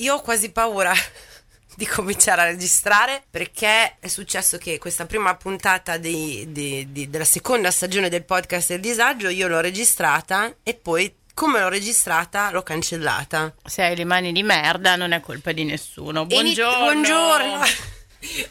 io ho quasi paura di cominciare a registrare perché è successo che questa prima puntata di, di, di, della seconda stagione del podcast del disagio io l'ho registrata e poi come l'ho registrata l'ho cancellata. Se hai le mani di merda non è colpa di nessuno. Buongiorno. buongiorno.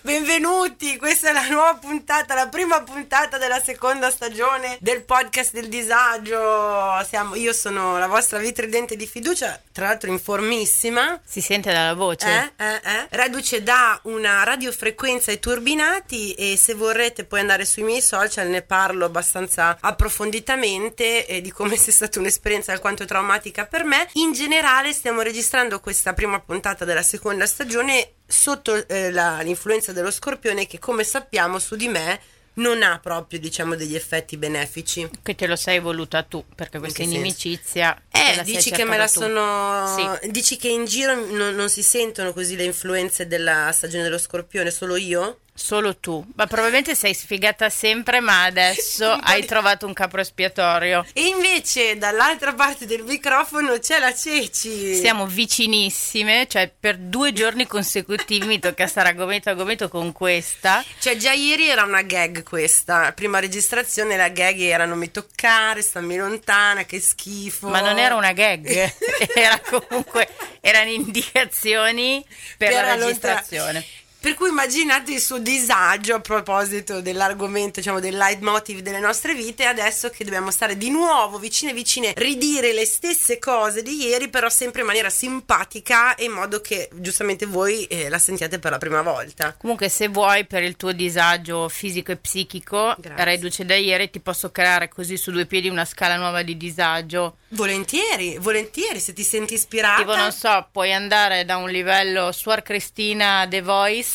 Benvenuti, questa è la nuova puntata, la prima puntata della seconda stagione del podcast del disagio. Siamo, io sono la vostra vitridente di fiducia, tra l'altro informissima. Si sente dalla voce. Eh, eh, eh. Reduce da una radiofrequenza ai turbinati e se vorrete puoi andare sui miei social, ne parlo abbastanza approfonditamente eh, di come sia stata un'esperienza alquanto traumatica per me. In generale stiamo registrando questa prima puntata della seconda stagione sotto eh, la, l'influenza dello scorpione che come sappiamo su di me non ha proprio diciamo degli effetti benefici che te lo sei voluta tu perché questa inimicizia eh dici che me la tu. sono sì. dici che in giro non, non si sentono così le influenze della stagione dello scorpione solo io Solo tu, ma probabilmente sei sfigata sempre, ma adesso hai trovato un capro espiatorio. E invece dall'altra parte del microfono c'è la Ceci. Siamo vicinissime, cioè per due giorni consecutivi mi tocca stare a gomito a gomito con questa. Cioè già ieri era una gag questa, prima registrazione la gag era non mi toccare, stammi lontana, che schifo. Ma non era una gag, era comunque, erano indicazioni per, per la registrazione. Lontana. Per cui immaginate il suo disagio a proposito dell'argomento, diciamo, del leitmotiv delle nostre vite, adesso che dobbiamo stare di nuovo vicine vicine, ridire le stesse cose di ieri, però sempre in maniera simpatica e in modo che giustamente voi eh, la sentiate per la prima volta. Comunque, se vuoi, per il tuo disagio fisico e psichico, Grazie. reduce da ieri, ti posso creare così su due piedi una scala nuova di disagio. Volentieri, volentieri, se ti senti ispirata. Tipo, non so, puoi andare da un livello Suor Cristina The Voice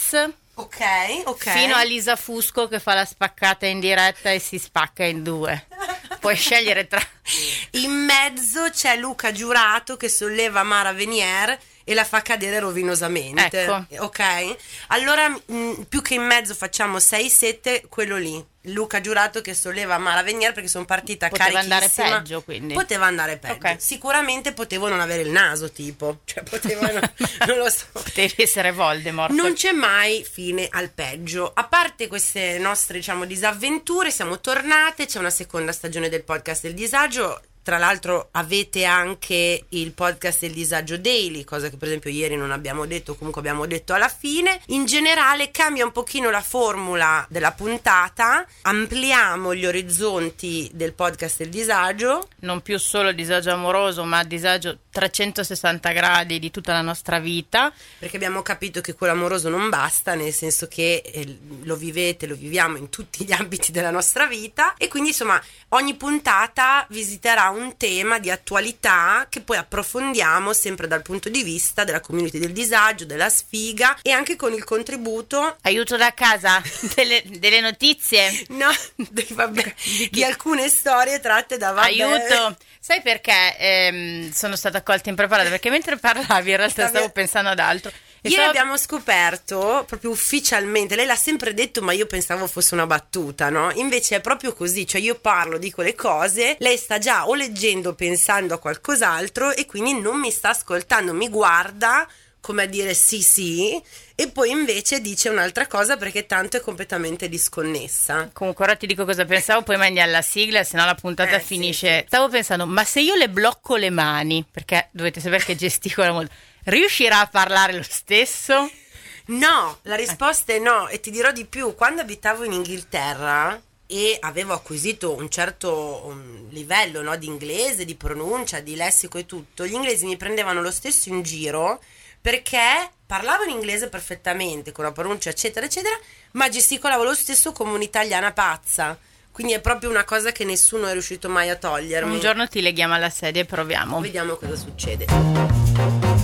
Ok, ok. Fino a Lisa Fusco che fa la spaccata in diretta e si spacca in due. Puoi scegliere tra. In mezzo c'è Luca Giurato che solleva Mara Venier e la fa cadere rovinosamente. Ecco. Ok? Allora, mh, più che in mezzo facciamo 6-7, quello lì. Luca Giurato che solleva Mara Venier perché sono partita poteva carichissima. andare peggio quindi poteva andare peggio okay. sicuramente potevo non avere il naso tipo cioè potevano non lo so potevi essere Voldemort non c'è mai fine al peggio a parte queste nostre diciamo disavventure siamo tornate c'è una seconda stagione del podcast del disagio tra l'altro avete anche il podcast del disagio daily, cosa che per esempio ieri non abbiamo detto, comunque abbiamo detto alla fine. In generale cambia un pochino la formula della puntata, ampliamo gli orizzonti del podcast del disagio. Non più solo disagio amoroso, ma disagio 360 gradi di tutta la nostra vita. Perché abbiamo capito che quello amoroso non basta, nel senso che eh, lo vivete, lo viviamo in tutti gli ambiti della nostra vita e quindi insomma ogni puntata visiterà un tema di attualità che poi approfondiamo sempre dal punto di vista della community del disagio, della sfiga e anche con il contributo. Aiuto da casa delle, delle notizie? No, vabbè, di, di, alcune storie tratte da vabbè. Aiuto! Sai perché ehm, sono stata colta impreparata? Perché mentre parlavi in realtà stavo pensando ad altro. Ieri stavo... abbiamo scoperto proprio ufficialmente, lei l'ha sempre detto, ma io pensavo fosse una battuta, no? Invece è proprio così, cioè io parlo, dico le cose, lei sta già o leggendo pensando a qualcos'altro e quindi non mi sta ascoltando, mi guarda come a dire sì sì e poi invece dice un'altra cosa perché tanto è completamente disconnessa. Comunque ora ti dico cosa pensavo, poi mandi alla sigla, se no la puntata eh, finisce. Sì. Stavo pensando, ma se io le blocco le mani, perché dovete sapere che gesticola molto riuscirà a parlare lo stesso? No, la risposta è no e ti dirò di più, quando abitavo in Inghilterra e avevo acquisito un certo um, livello no, di inglese, di pronuncia, di lessico e tutto, gli inglesi mi prendevano lo stesso in giro perché parlavo in inglese perfettamente, con la pronuncia eccetera eccetera, ma gesticolavo lo stesso come un'italiana pazza. Quindi è proprio una cosa che nessuno è riuscito mai a togliermi. Un giorno ti leghiamo alla sedia e proviamo. Vediamo cosa succede.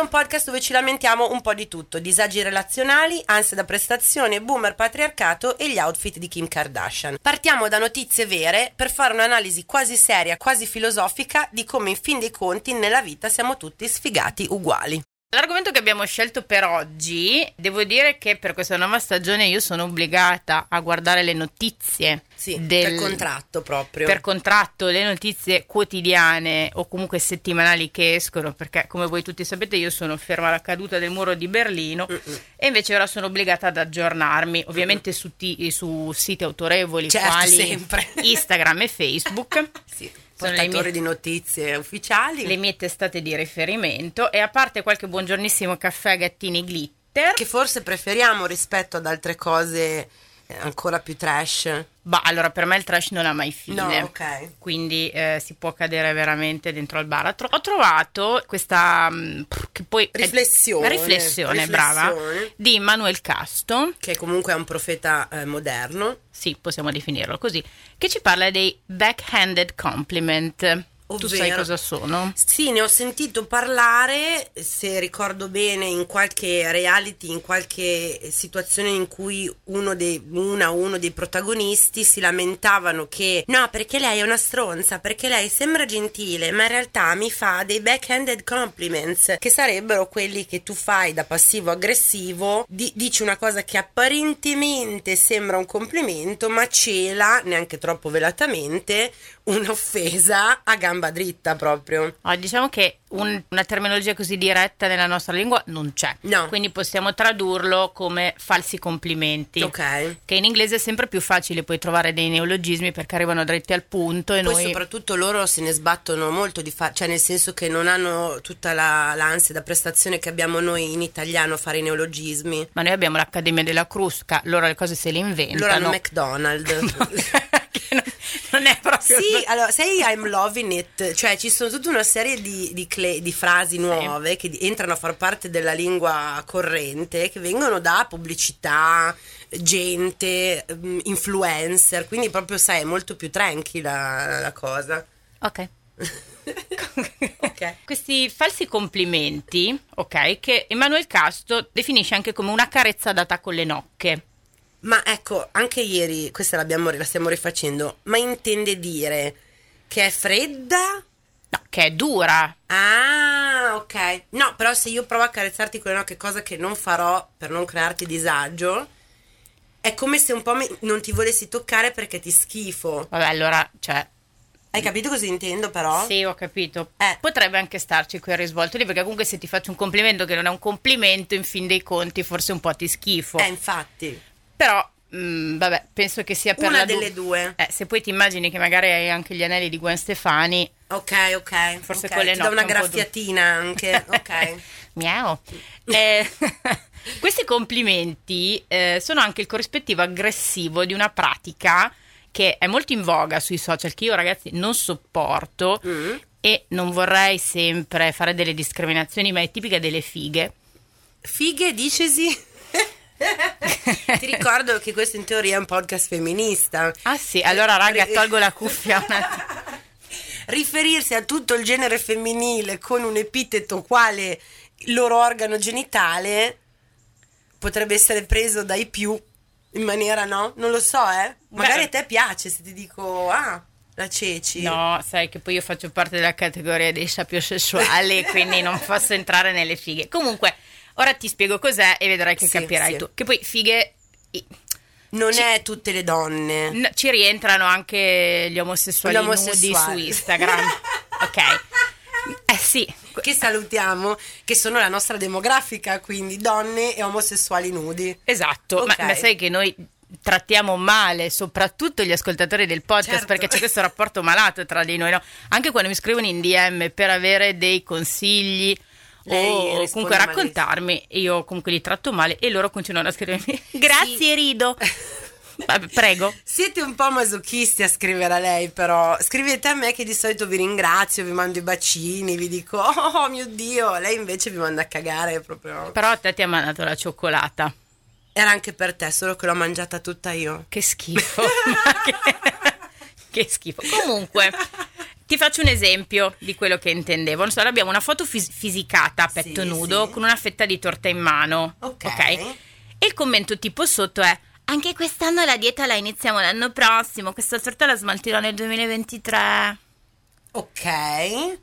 È un podcast dove ci lamentiamo un po' di tutto: disagi relazionali, ansia da prestazione, boomer patriarcato e gli outfit di Kim Kardashian. Partiamo da notizie vere per fare un'analisi quasi seria, quasi filosofica di come in fin dei conti nella vita siamo tutti sfigati uguali. L'argomento che abbiamo scelto per oggi, devo dire che per questa nuova stagione io sono obbligata a guardare le notizie. Sì, del- per contratto proprio. Per contratto, le notizie quotidiane o comunque settimanali che escono, perché come voi tutti sapete io sono ferma alla caduta del muro di Berlino Mm-mm. e invece ora sono obbligata ad aggiornarmi, ovviamente su, ti- su siti autorevoli Certo, quali sempre. Instagram e Facebook. Sì, Portatori mie- di notizie ufficiali. le mie testate di riferimento e a parte qualche buongiornissimo caffè gattini glitter Che forse preferiamo rispetto ad altre cose ancora più trash. bah, allora per me il trash non ha mai fine No, ok. quindi eh, si può cadere veramente dentro al baratro ho trovato questa mm, che poi è- Riflessione. riflessione, brava Riflessione. di Manuel Casto Che comunque è un profeta eh, moderno. sì possiamo definirlo così che ci parla dei backhanded compliment tu sai Ovvero- cosa sono? Sì, ne ho sentito parlare, se ricordo bene, in qualche reality, in qualche situazione in cui uno dei, una o uno dei protagonisti si lamentavano che no, perché lei è una stronza, perché lei sembra gentile, ma in realtà mi fa dei backhanded compliments, che sarebbero quelli che tu fai da passivo aggressivo, di- dici una cosa che apparentemente sembra un complimento, ma cela, neanche troppo velatamente, un'offesa a gamba dritta proprio. Ah, diciamo che un- una terminologia così diretta nella nostra lingua non c'è. No. Quindi possiamo tradurlo come falsi complimenti. Ok. Che in inglese è sempre più facile poi trovare dei neologismi perché arrivano dritti al punto e Poi noi soprattutto loro se ne sbattono molto di fa- cioè nel senso che non hanno tutta la, l'ansia da prestazione che abbiamo noi in italiano a fare i neologismi. ma noi abbiamo l'Accademia della Crusca, loro le cose se le inventano. Loro hanno McDonald's. Che non- non è proprio Sì, allora, sai I'm loving it, cioè ci sono tutta una serie di, di cle- di frasi nuove che di- entrano a far parte della lingua corrente, che vengono da pubblicità, gente, mm, influencer, quindi proprio sai, è molto più tranquilla la cosa. Ok. Ok. Questi falsi complimenti, ok, che Emanuele Casto definisce anche come una carezza data con le nocche. Ma ecco, anche ieri, questa l'abbiamo, la stiamo rifacendo, ma intende dire che è fredda? No, che è dura. Ah, ok. No, però se io provo a carezzarti con le nocche, cosa che non farò per non crearti disagio, è come se un po' mi- non ti volessi toccare perché ti schifo. Vabbè, allora, cioè, Hai capito cosa intendo però? Sì, ho capito. Eh. Potrebbe anche starci quel risvolto lì, perché comunque se ti faccio un complimento che non è un complimento, in fin dei conti, forse un po' ti schifo. Eh, infatti. Però, mh, vabbè, penso che sia per Una la du- delle due. Eh, se poi ti immagini che magari hai anche gli anelli di Gwen Stefani, Ok, ok. Forse ok, con le ti do una un po' du- graffiatina anche. Ok. miau. Eh, questi complimenti eh, sono anche il corrispettivo aggressivo di una pratica che è molto in voga sui social, che io ragazzi non sopporto Mm. e non vorrei sempre fare delle discriminazioni, ma è tipica delle fighe. Fighe, dicesi? Ti ricordo che questo in teoria è un podcast femminista. Ah sì, allora raga, tolgo la cuffia un attimo. Riferirsi a tutto il genere femminile con un epiteto quale loro organo genitale potrebbe essere preso dai più in maniera no? Non lo so, eh. Magari Beh. a te piace se ti dico ah, la ceci. No, sai che poi io faccio parte della categoria dei sapiosessuali, quindi non posso entrare nelle fighe. Comunque, ora ti spiego cos'è e vedrai che Sì, capirai sì. tu. Che poi fighe Non è tutte le donne. n- ci rientrano anche gli omosessuali, Gli nudi omosessuali. su Instagram. ok. Eh sì, Che salutiamo, che sono la nostra demografica, quindi donne e omosessuali nudi. esatto. Ma, Ok. ma sai che noi trattiamo male soprattutto gli ascoltatori del podcast Certo. perché c'è questo rapporto malato tra di noi, no? Anche quando mi scrivono in DM per avere dei consigli Lei comunque raccontarmi, io comunque li tratto male e loro continuano a scrivermi grazie Rido. Vabbè, prego. Siete un po' masochisti a scrivere a lei, però scrivete a me che di solito vi ringrazio, vi mando i bacini, vi dico oh mio Dio, lei invece vi manda a cagare proprio. Però a te ti ha mandato la cioccolata. Era anche per te, solo che l'ho mangiata tutta io. Che schifo. Che, che schifo. Comunque, Ti faccio un esempio di quello che intendevo. Non so, abbiamo una foto fis- fisicata a petto Sì, nudo sì. con una fetta di torta in mano. Ok. E il commento tipo sotto è: Anche quest'anno la dieta la iniziamo l'anno prossimo. Questa torta la smaltirò nel 2023. Ok.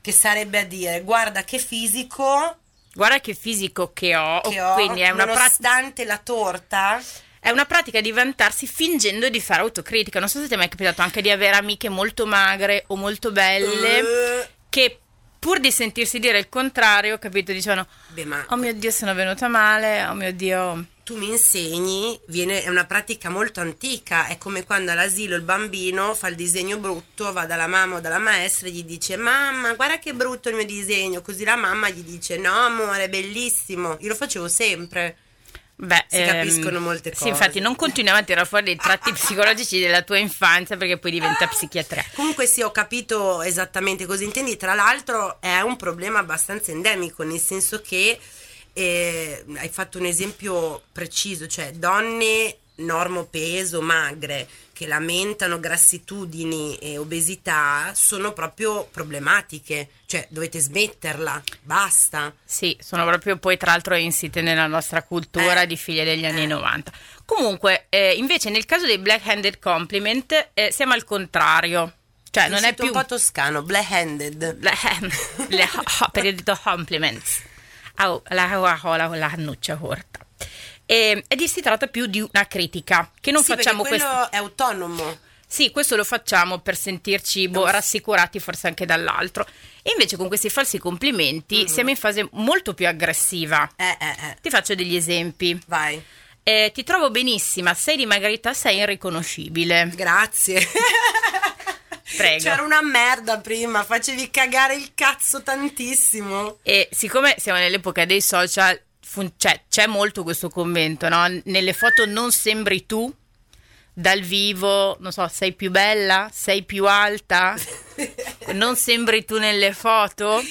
Che sarebbe a dire, guarda che fisico Guarda che fisico che ho. che ho, Quindi è una, pra- nonostante la torta. È una pratica di vantarsi fingendo di fare autocritica. Non so se ti è mai capitato anche di avere amiche molto magre o molto belle Eh, che pur di sentirsi dire il contrario, capito, dicevano Beh, ma Oh mio Dio, sono venuta male. Oh mio Dio. tu mi insegni, viene, è una pratica molto antica, è come quando all'asilo il bambino fa il disegno brutto, va dalla mamma o dalla maestra e gli dice mamma guarda che brutto il mio disegno, così la mamma gli dice no amore è bellissimo, io lo facevo sempre. Beh, Si capiscono molte Sì, cose. infatti non continuiamo a tirare fuori dei tratti psicologici della tua infanzia perché poi diventa psichiatria. Comunque sì, ho capito esattamente cosa intendi, tra l'altro è un problema abbastanza endemico, nel senso che eh, hai fatto un esempio preciso, cioè donne normopeso, magre, che lamentano grassitudini e obesità, sono proprio problematiche, cioè dovete smetterla, basta. Sì, sono proprio poi tra l'altro insite nella nostra cultura Eh. di figlie degli anni Eh. 90. Comunque, eh, invece nel caso dei black-handed compliment eh, siamo al contrario. Cioè, non è più... un po' toscano, black-handed. le per il dito compliments. La, la, la, la cannuccia corta. E, e di- si tratta più di una critica, che non Sì, facciamo questo. è autonomo. Sì, questo lo facciamo per sentirci boh, rassicurati forse anche dall'altro. E invece con questi falsi complimenti siamo in fase molto più aggressiva. Eh, eh, eh. Ti faccio degli esempi. Vai. Eh, ti trovo benissima, sei dimagrita, sei irriconoscibile. Grazie. Prego. C'era una merda prima, facevi cagare il cazzo tantissimo. E siccome siamo nell'epoca dei social, fun- cioè, c'è molto questo commento, no? Nelle foto non sembri tu, dal vivo, non so, sei più bella, sei più alta, non sembri tu nelle foto.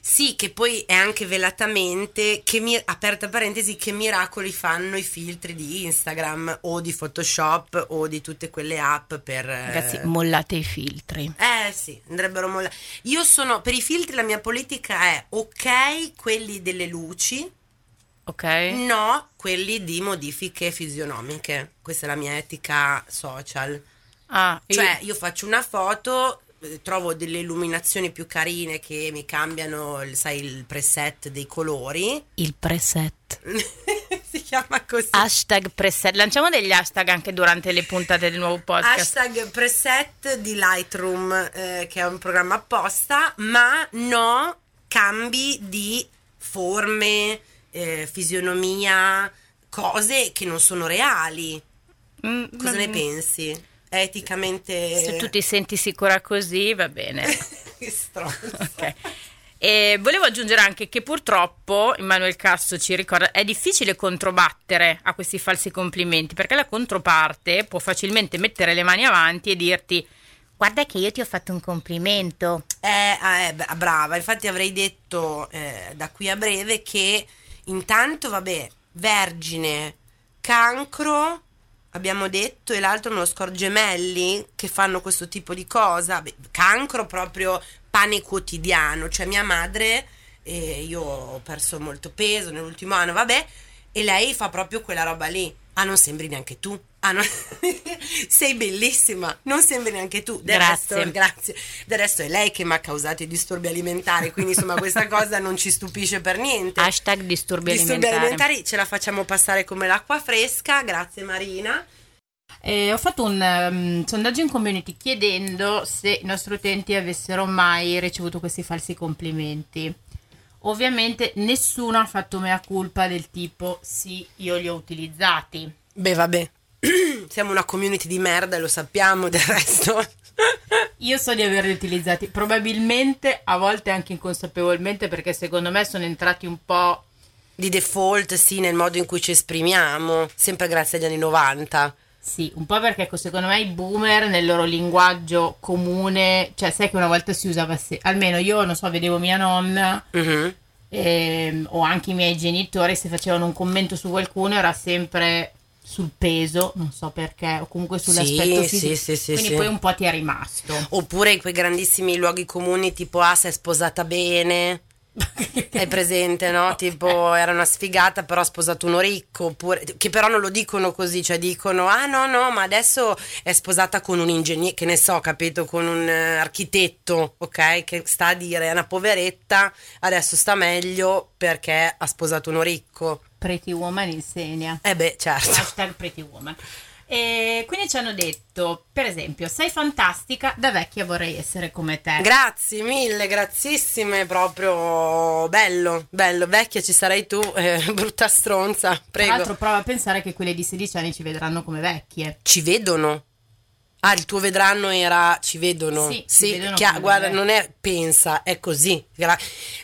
Sì, che poi è anche velatamente, che mi- aperta parentesi, che miracoli fanno i filtri di Instagram o di Photoshop o di tutte quelle app per... eh, Ragazzi, mollate i filtri. Eh sì, andrebbero mollati. Io sono, per i filtri la mia politica è ok quelli delle luci, Ok? no quelli di modifiche fisionomiche. Questa è la mia etica social. Ah, io- Cioè, io faccio una foto, eh, trovo delle illuminazioni più carine che mi cambiano, sai, il preset dei colori. il preset. si chiama così. Hashtag preset. Lanciamo degli hashtag anche durante le puntate del nuovo podcast. Hashtag preset di Lightroom, eh, che è un programma apposta, ma no cambi di forme, eh, fisionomia, cose che non sono reali. Mm, Cosa mm, ne pensi? Eticamente... Se tu ti senti sicura così, va bene. che stronzo. Ok. E volevo aggiungere anche che purtroppo, Immanuel Casso ci ricorda, è difficile controbattere a questi falsi complimenti perché la controparte può facilmente mettere le mani avanti e dirti guarda che io ti ho fatto un complimento. Eh, eh, beh, brava, infatti avrei detto eh, da qui a breve che intanto, vabbè, vergine, cancro, abbiamo detto, e l'altro me lo scorgo, gemelli che fanno questo tipo di cosa. Beh, cancro proprio pane quotidiano, cioè mia madre, eh, io ho perso molto peso nell'ultimo anno, vabbè, e lei fa proprio quella roba lì. Ah, non sembri neanche tu. Ah, no. Sei bellissima, non sembri neanche tu. Del Grazie. resto, grazie. Del resto è lei che mi ha causato i disturbi alimentari, quindi insomma questa cosa non ci stupisce per niente. Hashtag disturbi, disturbi alimentari. alimentari ce la facciamo passare come l'acqua fresca, grazie Marina. Eh, ho fatto un ehm, sondaggio in community chiedendo se i nostri utenti avessero mai ricevuto questi falsi complimenti. Ovviamente nessuno ha fatto mea culpa del tipo sì, io li ho utilizzati. Beh, vabbè. Siamo una community di merda lo sappiamo, del resto. Io so di averli utilizzati, probabilmente a volte anche inconsapevolmente perché secondo me sono entrati un po' Di default, sì, nel modo in cui ci esprimiamo, sempre grazie agli anni 90. Sì, un po' perché ecco, secondo me i boomer nel loro linguaggio comune, cioè sai che una volta si usava, se- almeno io non so, vedevo mia nonna Mhm. ehm, o anche i miei genitori se facevano un commento su qualcuno era sempre sul peso, non so perché, o comunque sull'aspetto Sì, fisico. sì, sì, sì, Quindi sì. poi un po' ti è rimasto. Oppure in quei grandissimi luoghi comuni tipo ah sei sposata bene. Hai presente, no? Tipo era una sfigata però ha sposato uno ricco, oppure, che però non lo dicono così, cioè dicono ah no no ma adesso è sposata con un ingegnere, che ne so, capito, con un eh, architetto, ok? Che sta a dire è una poveretta, adesso sta meglio perché ha sposato uno ricco. Pretty Woman insegna. Eh beh certo. Hashtag Pretty Woman. E quindi ci hanno detto, per esempio, sei fantastica, da vecchia vorrei essere come te. Grazie mille, grazissime, proprio bello, bello, vecchia ci sarai tu, eh, brutta stronza, Tra prego. l'altro prova a pensare che quelle di 16 anni ci vedranno come vecchie. Ci vedono. Ah, il tuo vedranno era ci vedono. Sì, ci vedono chia- come guarda, non è pensa, è così.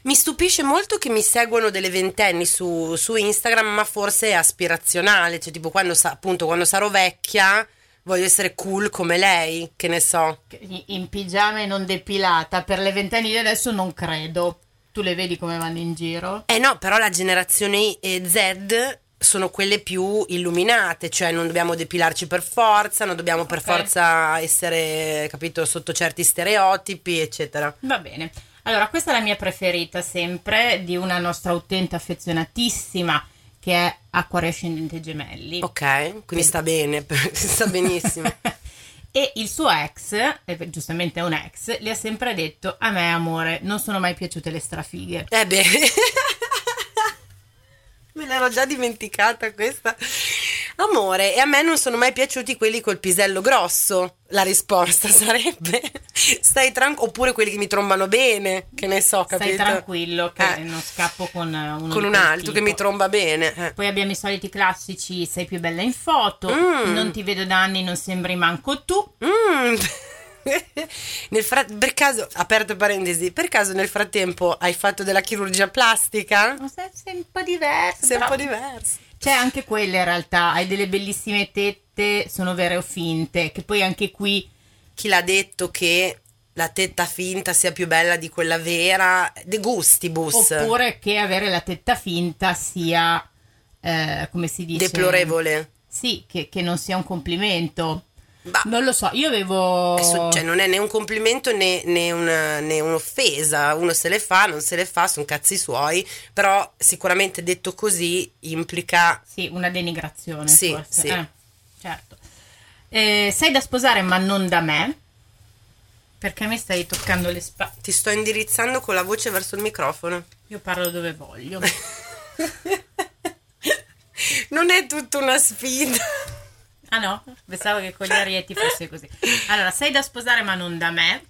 Mi stupisce molto che mi seguono delle ventenni su, su Instagram, ma forse è aspirazionale, cioè tipo quando sa- appunto quando sarò vecchia voglio essere cool come lei, che ne so. In- pigiama e non depilata, per le ventenni di adesso non credo. Tu le vedi come vanno in giro? Eh no, però la generazione Z sono quelle più illuminate, cioè non dobbiamo depilarci per forza, non dobbiamo per Ok. forza essere, capito, sotto certi stereotipi, eccetera. Va bene. Allora, questa è la mia preferita sempre di una nostra utente affezionatissima che è Acqua Ascendente Gemelli. Ok, quindi sta bene, sta benissimo. E il suo ex, giustamente è un ex, le ha sempre detto: A me, amore, non sono mai piaciute le strafighe. Eh beh, me l'ero già dimenticata questa. Amore, e a me non sono mai piaciuti quelli col pisello grosso. La risposta sarebbe: stai tranquillo, oppure quelli che mi trombano bene, che ne so, capito? Stai tranquillo che Eh, non scappo con uno con un altro che tipo. mi tromba bene. eh. Poi abbiamo i soliti classici: sei più bella in foto, Mm. non ti vedo da anni, non sembri manco tu. Mm. Nel fra- per caso, aperto parentesi, per caso nel frattempo hai fatto della chirurgia plastica? Sei, sei un po' diverso. Sei un po' diverso. C'è anche quella in realtà, hai delle bellissime tette, sono vere o finte, che poi anche qui Chi l'ha detto che la tetta finta sia più bella di quella vera? De gustibus. oppure che avere la tetta finta sia, eh, come si dice? Deplorevole. Sì, che, che non sia un complimento. Bah, Non lo so, io avevo... su- cioè, non è né un complimento né, né una- né un'offesa. Uno se le fa, non se le fa, sono cazzi suoi. Però sicuramente detto così implica Sì, una denigrazione Sì, forse. sì. Eh, certo. Eh, sei da sposare ma non da me? Perché mi stai toccando le spalle? ti sto indirizzando con la voce verso il microfono. Io parlo dove voglio. Non è tutta una sfida. Ah no? Pensavo che con gli arietti fosse così. Allora, sei da sposare ma non da me.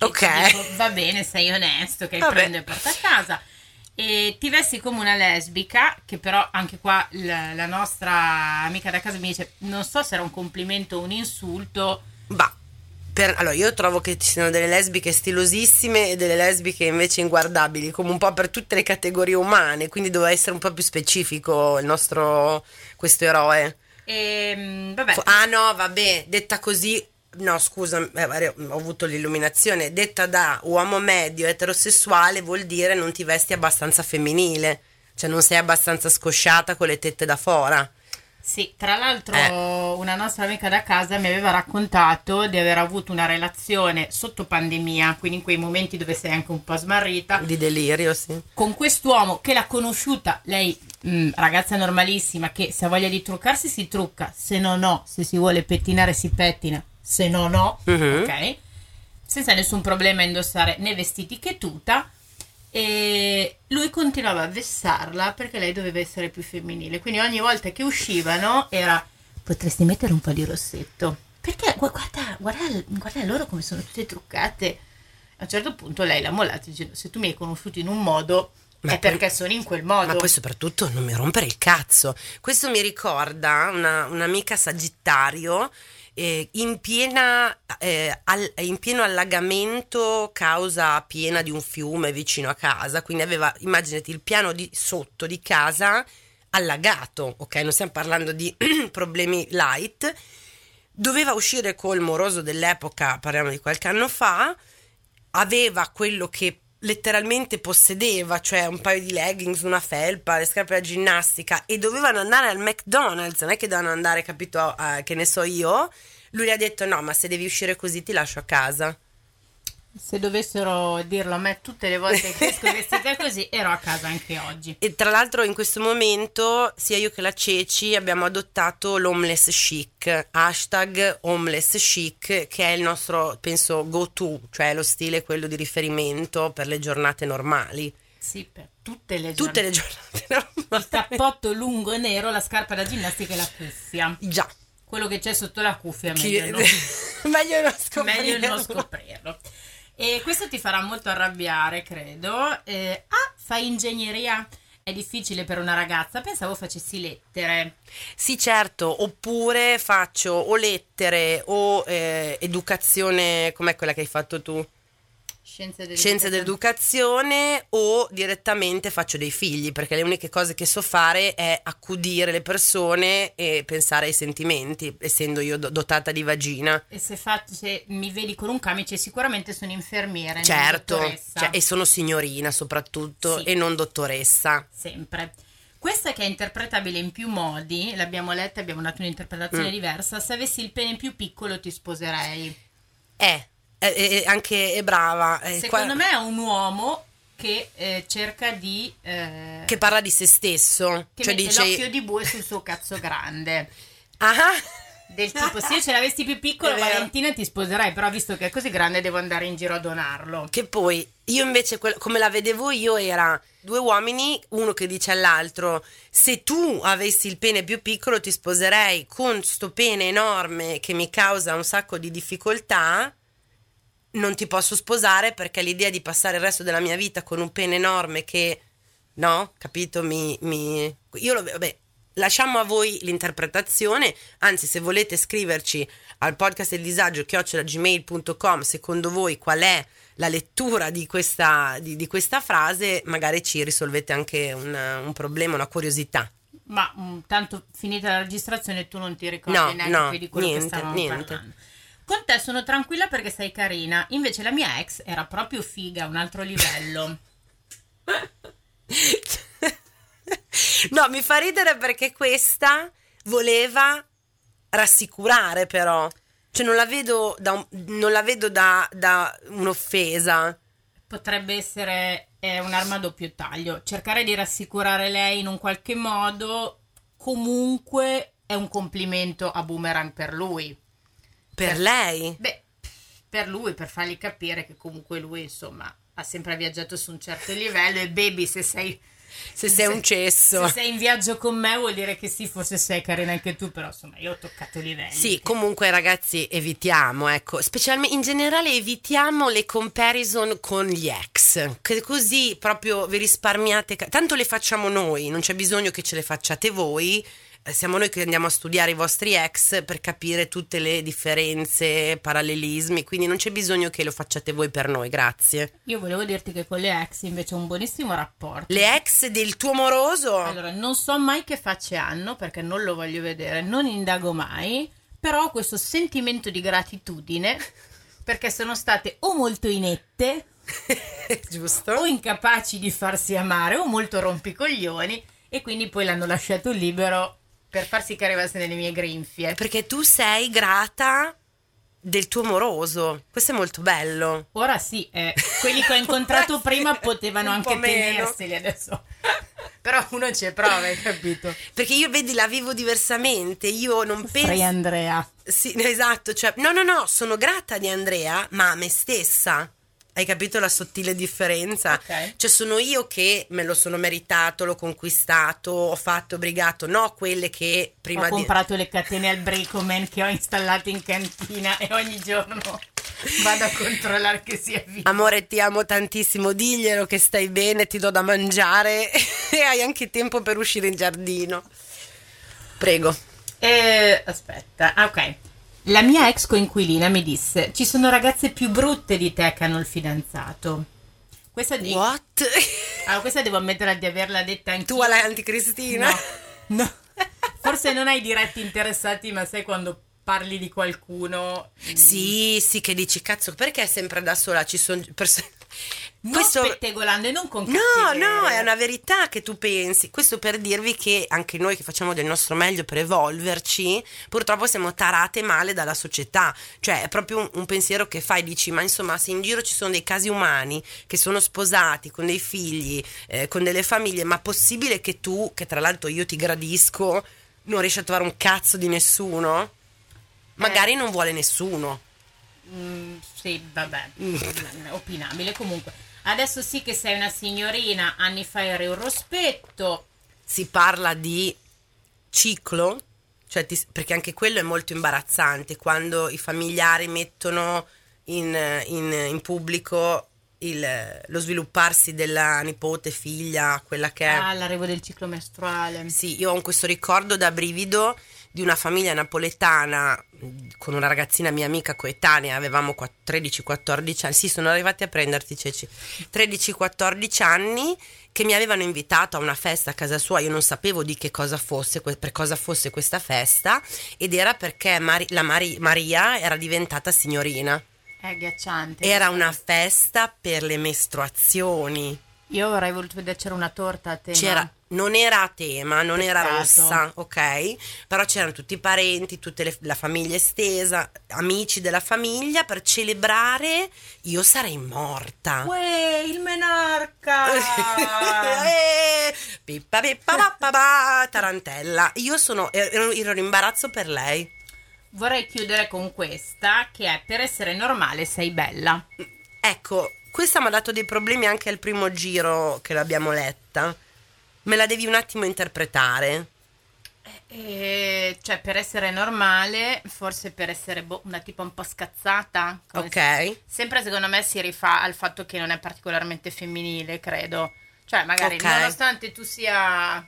Ok. dico, va bene, sei onesto, che Vabbè. prendo e porto a casa. E ti vesti come una lesbica, che però anche qua la, la nostra amica da casa mi dice, non so se era un complimento o un insulto. Bah, per- allora io trovo che ci siano delle lesbiche stilosissime e delle lesbiche invece inguardabili, come un po' per tutte le categorie umane, quindi doveva essere un po' più specifico il nostro, questo eroe. E, mm, vabbè, Ah no, vabbè, detta così, no scusa, eh, ho avuto l'illuminazione, detta da uomo medio eterosessuale vuol dire non ti vesti abbastanza femminile, cioè non sei abbastanza scosciata con le tette da fora. Sì, tra l'altro Eh. una nostra amica da casa mi aveva raccontato di aver avuto una relazione sotto pandemia, quindi in quei momenti dove sei anche un po' smarrita, Di delirio, sì. con quest'uomo che l'ha conosciuta, lei mh, ragazza normalissima, che se ha voglia di truccarsi si trucca, se no no, se si vuole pettinare si pettina, se no no, Mhm. ok? Senza nessun problema indossare né vestiti che tuta. E lui continuava a vessarla perché lei doveva essere più femminile. Quindi ogni volta che uscivano era potresti mettere un po' di rossetto. Perché gu- guarda, guarda, guarda loro come sono tutte truccate. A un certo punto lei l'ha mollata dicendo se tu mi hai conosciuto in un modo Ma è poi- perché sono in quel modo. Ma poi soprattutto non mi rompere il cazzo. Questo mi ricorda una, un'amica Sagittario eh, in, piena, eh, al- in pieno allagamento causa piena di un fiume vicino a casa. Quindi aveva, immaginati, il piano di sotto di casa allagato, ok? Non stiamo parlando di problemi light. Doveva uscire col moroso dell'epoca, parliamo di qualche anno fa, aveva quello che letteralmente possedeva, cioè un paio di leggings, una felpa, le scarpe da ginnastica e dovevano andare al McDonald's, non è che dovevano andare, capito, a- che ne so io, lui ha detto no, ma se devi uscire così ti lascio a casa. Se dovessero dirlo a me tutte le volte che esco vestita così, ero a casa anche oggi. E tra l'altro in questo momento sia io che la Ceci abbiamo adottato l'homeless chic, hashtag homeless chic, che è il nostro, penso, go to, cioè lo stile quello di riferimento per le giornate normali. Sì, per tutte le Tutte giornate. le giornate Il normali. cappotto lungo e nero, la scarpa da ginnastica e la cuffia. Già. Quello che c'è sotto la cuffia è Chi- meglio non, meglio non scoprirlo. meglio non scoprirlo. E questo ti farà molto arrabbiare, credo. Eh, ah, fai ingegneria? È difficile per una ragazza. Pensavo facessi lettere. Sì, certo, oppure faccio o lettere o eh, educazione, com'è quella che hai fatto tu? Scienze, Scienze dell'educazione o direttamente faccio dei figli, perché le uniche cose che so fare è accudire le persone e pensare ai sentimenti, essendo io do- dotata di vagina. E se, fa- se mi vedi con un camice, sicuramente sono infermiera. Certo, cioè, e sono signorina soprattutto Sì. e non dottoressa. sempre. Questa che è interpretabile in più modi, l'abbiamo letta, abbiamo dato un'interpretazione Mm. diversa. Se avessi il pene più piccolo ti sposerei. È, è- è anche è brava. Secondo qua- me è un uomo che eh, cerca di... eh, Che parla di se stesso. che cioè mette dice... l'occhio di bue sul suo cazzo grande. Ah, Del tipo, se io ce l'avessi più piccolo. Valentina ti sposerei, però visto che è così grande devo andare in giro a donarlo. Che poi io invece, come la vedevo io, era due uomini, uno che dice all'altro: Se tu avessi il pene più piccolo, ti sposerei con sto pene enorme che mi causa un sacco di difficoltà. Non ti posso sposare perché l'idea di passare il resto della mia vita con un pene enorme che, no, capito? Mi, mi- io lo. Beh, lasciamo a voi l'interpretazione. Anzi, se volete scriverci al podcast del disagio chiocciolagmail.com secondo voi qual è la lettura di questa, di, di questa frase magari ci risolvete anche un, un problema, una curiosità Ma mm, tanto finita la registrazione tu non ti ricordi No, neanche no, di quello niente, che stavamo niente. parlando. Con te sono tranquilla perché sei carina, invece la mia ex era proprio figa, un altro livello. no mi fa ridere perché questa voleva rassicurare però cioè non la vedo da, un- non la vedo da, da un'offesa Potrebbe essere eh, un'arma a doppio taglio. Cercare di rassicurare lei in un qualche modo comunque è un complimento a Boomerang per lui. Per lei? Beh, per lui, per fargli capire che comunque lui, insomma, ha sempre viaggiato su un certo livello. E baby, se sei, se sei un cesso. se sei in viaggio con me vuol dire che sì, forse sei carina anche tu, però insomma, io ho toccato livelli. Sì, comunque ragazzi evitiamo, ecco, specialmente in generale evitiamo le comparison con gli ex, che così proprio vi risparmiate, tanto le facciamo noi, non c'è bisogno che ce le facciate voi, siamo noi che andiamo a studiare i vostri ex per capire tutte le differenze, parallelismi, quindi non c'è bisogno che lo facciate voi per noi, grazie. Io volevo dirti che con le ex invece ho un buonissimo rapporto. Le ex del tuo moroso? Allora, non so mai che facce hanno perché non lo voglio vedere, non indago mai, però ho questo sentimento di gratitudine perché sono state o molto inette Giusto? o incapaci di farsi amare o molto rompicoglioni e quindi poi l'hanno lasciato libero per far sì che arrivasse nelle mie grinfie. Perché tu sei grata del tuo moroso, questo è molto bello. Ora sì, eh, quelli che ho incontrato prima potevano po' anche tenerseli adesso. Però uno ci prova, hai capito? Perché io vedi la vivo diversamente, io non penso... Andrea. Sì, esatto, cioè, no, no, no, sono grata di Andrea, ma a me stessa. Hai capito la sottile differenza? Ok. Cioè sono io che me lo sono meritato, l'ho conquistato, ho fatto brigato, no quelle che prima ho di... comprato le catene al Bricoman che ho installato in cantina e ogni giorno vado a controllare che sia vivo. Amore, ti amo tantissimo, diglielo che stai bene, ti do da mangiare e hai anche tempo per uscire in giardino. Prego. Eh, aspetta, ah, ok. La mia ex coinquilina mi disse: Ci sono ragazze più brutte di te che hanno il fidanzato. Questa, di- What? Ah, questa devo ammettere di averla detta anch'io. tu alla anticristina? No, no. Forse non hai diretti interessati, ma sai quando parli di qualcuno. Sì, sì, che dici, cazzo, perché è sempre da sola? Ci sono persone... Non Questo- spettegolando e non con No, cattiveria. no, è una verità che tu pensi. Questo per dirvi che anche noi che facciamo del nostro meglio per evolverci, purtroppo siamo tarate male dalla società. Cioè, è proprio un, un pensiero che fai, dici, ma insomma, se in giro ci sono dei casi umani che sono sposati con dei figli, eh, con delle famiglie, ma possibile che tu, che tra l'altro io ti gradisco, non riesci a trovare un cazzo di nessuno? Magari non vuole nessuno. Mm, sì, vabbè, mm, opinabile comunque. Adesso sì che sei una signorina, anni fa eri un rospetto. si parla di ciclo, cioè ti- perché anche quello è molto imbarazzante quando i familiari mettono in, in- in pubblico il- lo svilupparsi della nipote, figlia, quella che è. Ah, l'arrivo del ciclo mestruale. Sì, io ho questo ricordo da brivido di una famiglia napoletana con una ragazzina mia amica coetanea, avevamo qua- 13-14 anni, sì sono arrivati a prenderti Ceci, 13-14 anni che mi avevano invitato a una festa a casa sua, io non sapevo di che cosa fosse, per cosa fosse questa festa ed era perché Mari- la Mari- Maria era diventata signorina, È agghiacciante. era una festa per le mestruazioni. Io avrei voluto vederci una torta a tema. C'era, non era a tema, non era Peccato. rossa, ok? Però c'erano tutti i parenti, tutta la famiglia estesa, amici della famiglia per celebrare. Io sarei morta. Uè, il menarca! Eh, pippa pippa pa, pa, pa, tarantella. Io sono ero, ero in imbarazzo per lei. Vorrei chiudere con questa, che è per essere normale sei bella. Ecco, questa mi ha dato dei problemi anche al primo giro che l'abbiamo letta. Me la devi un attimo interpretare. Eh, cioè, per essere normale, forse per essere boh, una tipa un po' scazzata. Ok? Sempre secondo me si rifà al fatto che non è particolarmente femminile, credo. Cioè, magari Ok. nonostante tu sia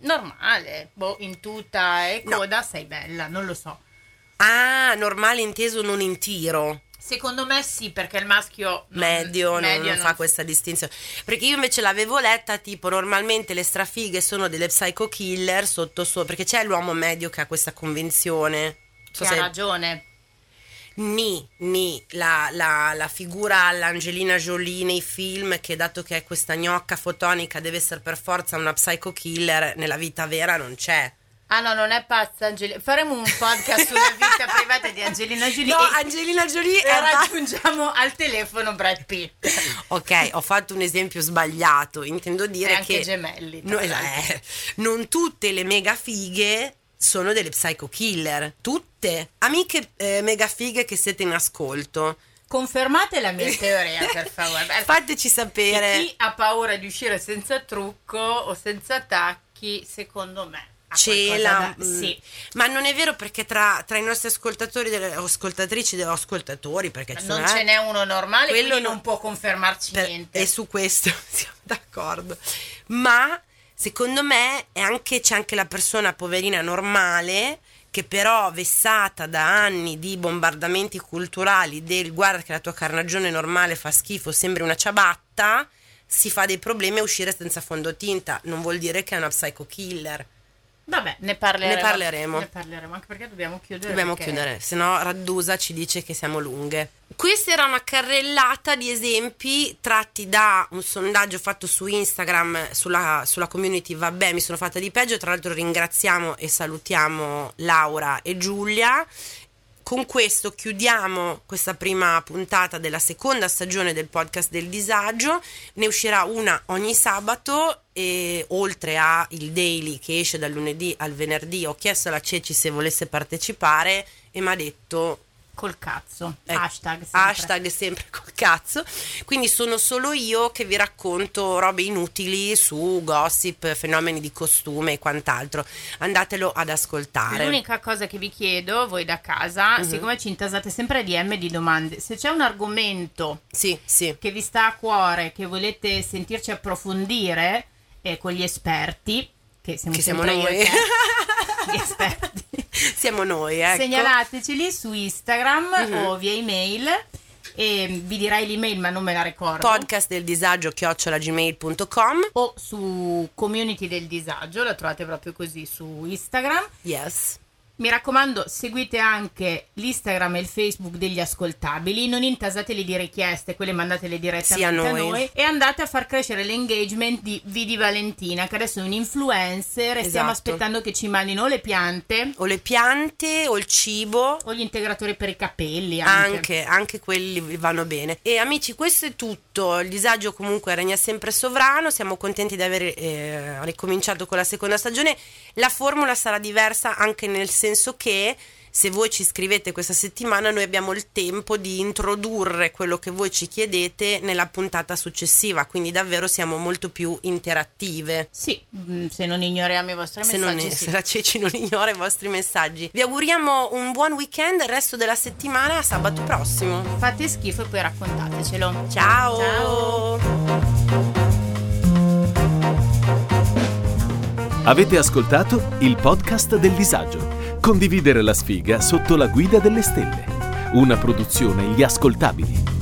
normale, boh, in tuta e No. coda, sei bella, non lo so. Ah, normale inteso non in tiro. Secondo me sì, perché il maschio non- medio, non- medio non, fa questa distinzione. Perché io invece l'avevo letta tipo normalmente le strafighe sono delle psycho killer sotto sopra, perché c'è l'uomo medio che ha questa convenzione. So Che se- ha ragione. Ni, ni, la, la- la figura all'Angelina Jolie nei film che dato che è questa gnocca fotonica deve essere per forza una psycho killer, nella vita vera non c'è. Ah no, non è pazza Angelina. Faremo un podcast sulla vita privata di Angelina Jolie No, e, Angelina Jolie e raggiungiamo al telefono Brad Pitt. Ok, ho fatto un esempio sbagliato, intendo E dire anche che gemelli. No, eh, non tutte le mega fighe sono delle psycho killer, tutte. Amiche eh, mega fighe che siete in ascolto, Confermate la mia teoria, per favore. Beh, fateci sapere. Chi ha paura di uscire senza trucco o senza tacchi, secondo me. Cela, da- mm. Sì. ma non è vero perché tra, tra i nostri ascoltatori delle, o ascoltatrici o ascoltatori perché Non sono, ce eh, n'è uno normale, Quello non può confermarci per- niente. e su questo siamo d'accordo ma secondo me è anche, c'è anche la persona poverina normale che però vessata da anni di bombardamenti culturali del guarda che la tua carnagione normale fa schifo, sembri una ciabatta, si fa dei problemi a uscire senza fondotinta. Non vuol dire che è una psycho killer. Vabbè, ne parleremo. Ne parleremo. Ne parleremo, anche perché dobbiamo chiudere. Dobbiamo perché- chiudere, se no Raddusa ci dice che siamo lunghe. Questa era una carrellata di esempi tratti da un sondaggio fatto su Instagram sulla, sulla community Vabbè, mi sono fatta di peggio. Tra l'altro ringraziamo e salutiamo Laura e Giulia. Con questo chiudiamo questa prima puntata della seconda stagione del podcast del disagio. Ne uscirà una ogni sabato e oltre a il daily che esce dal lunedì al venerdì ho chiesto alla Ceci se volesse partecipare e mi ha detto Col cazzo. Ecco, hashtag. sempre. hashtag sempre col cazzo. Quindi sono solo io che vi racconto robe inutili su gossip, fenomeni di costume e quant'altro. Andatelo ad ascoltare. L'unica cosa che vi chiedo, voi da casa, Mhm. siccome ci intasate sempre a DM di domande, se c'è un argomento Sì, sì. che vi sta a cuore, che volete sentirci approfondire eh, con gli esperti, che siamo Che siamo noi. gli esperti, Siamo noi, ecco. segnalateceli su Instagram Mhm. o via email. E vi direi l'email, ma non me la ricordo. Podcast del disagio chiocciolagmail.com. o su Community del Disagio, la trovate proprio così su Instagram. Yes. Mi raccomando, seguite anche l'Instagram e il Facebook degli ascoltabili, non intasateli di richieste, quelle mandatele direttamente Sì, a a noi. noi e andate a far crescere l'engagement di Vidi Valentina, che adesso è un influencer e stiamo Esatto. aspettando che ci mandino le piante O le piante o il cibo. o gli integratori per i capelli anche. Anche, anche quelli vanno bene. E amici, questo è tutto. Il disagio comunque regna sempre sovrano. Siamo contenti di aver eh, ricominciato con la seconda stagione. La formula sarà diversa anche nel senso che se voi ci scrivete questa settimana, noi abbiamo il tempo di introdurre quello che voi ci chiedete nella puntata successiva. Quindi davvero siamo molto più interattive. Sì, mm, se non ignoriamo i vostri Se, non messaggi. è, sì. se la Ceci non ignora i vostri messaggi. Vi auguriamo un buon weekend. Il resto della settimana, sabato prossimo. Fate schifo e poi raccontatecelo. Ciao. Ciao. Avete ascoltato il podcast del disagio. Condividere la sfiga sotto la guida delle stelle. Una produzione Gli Ascoltabili.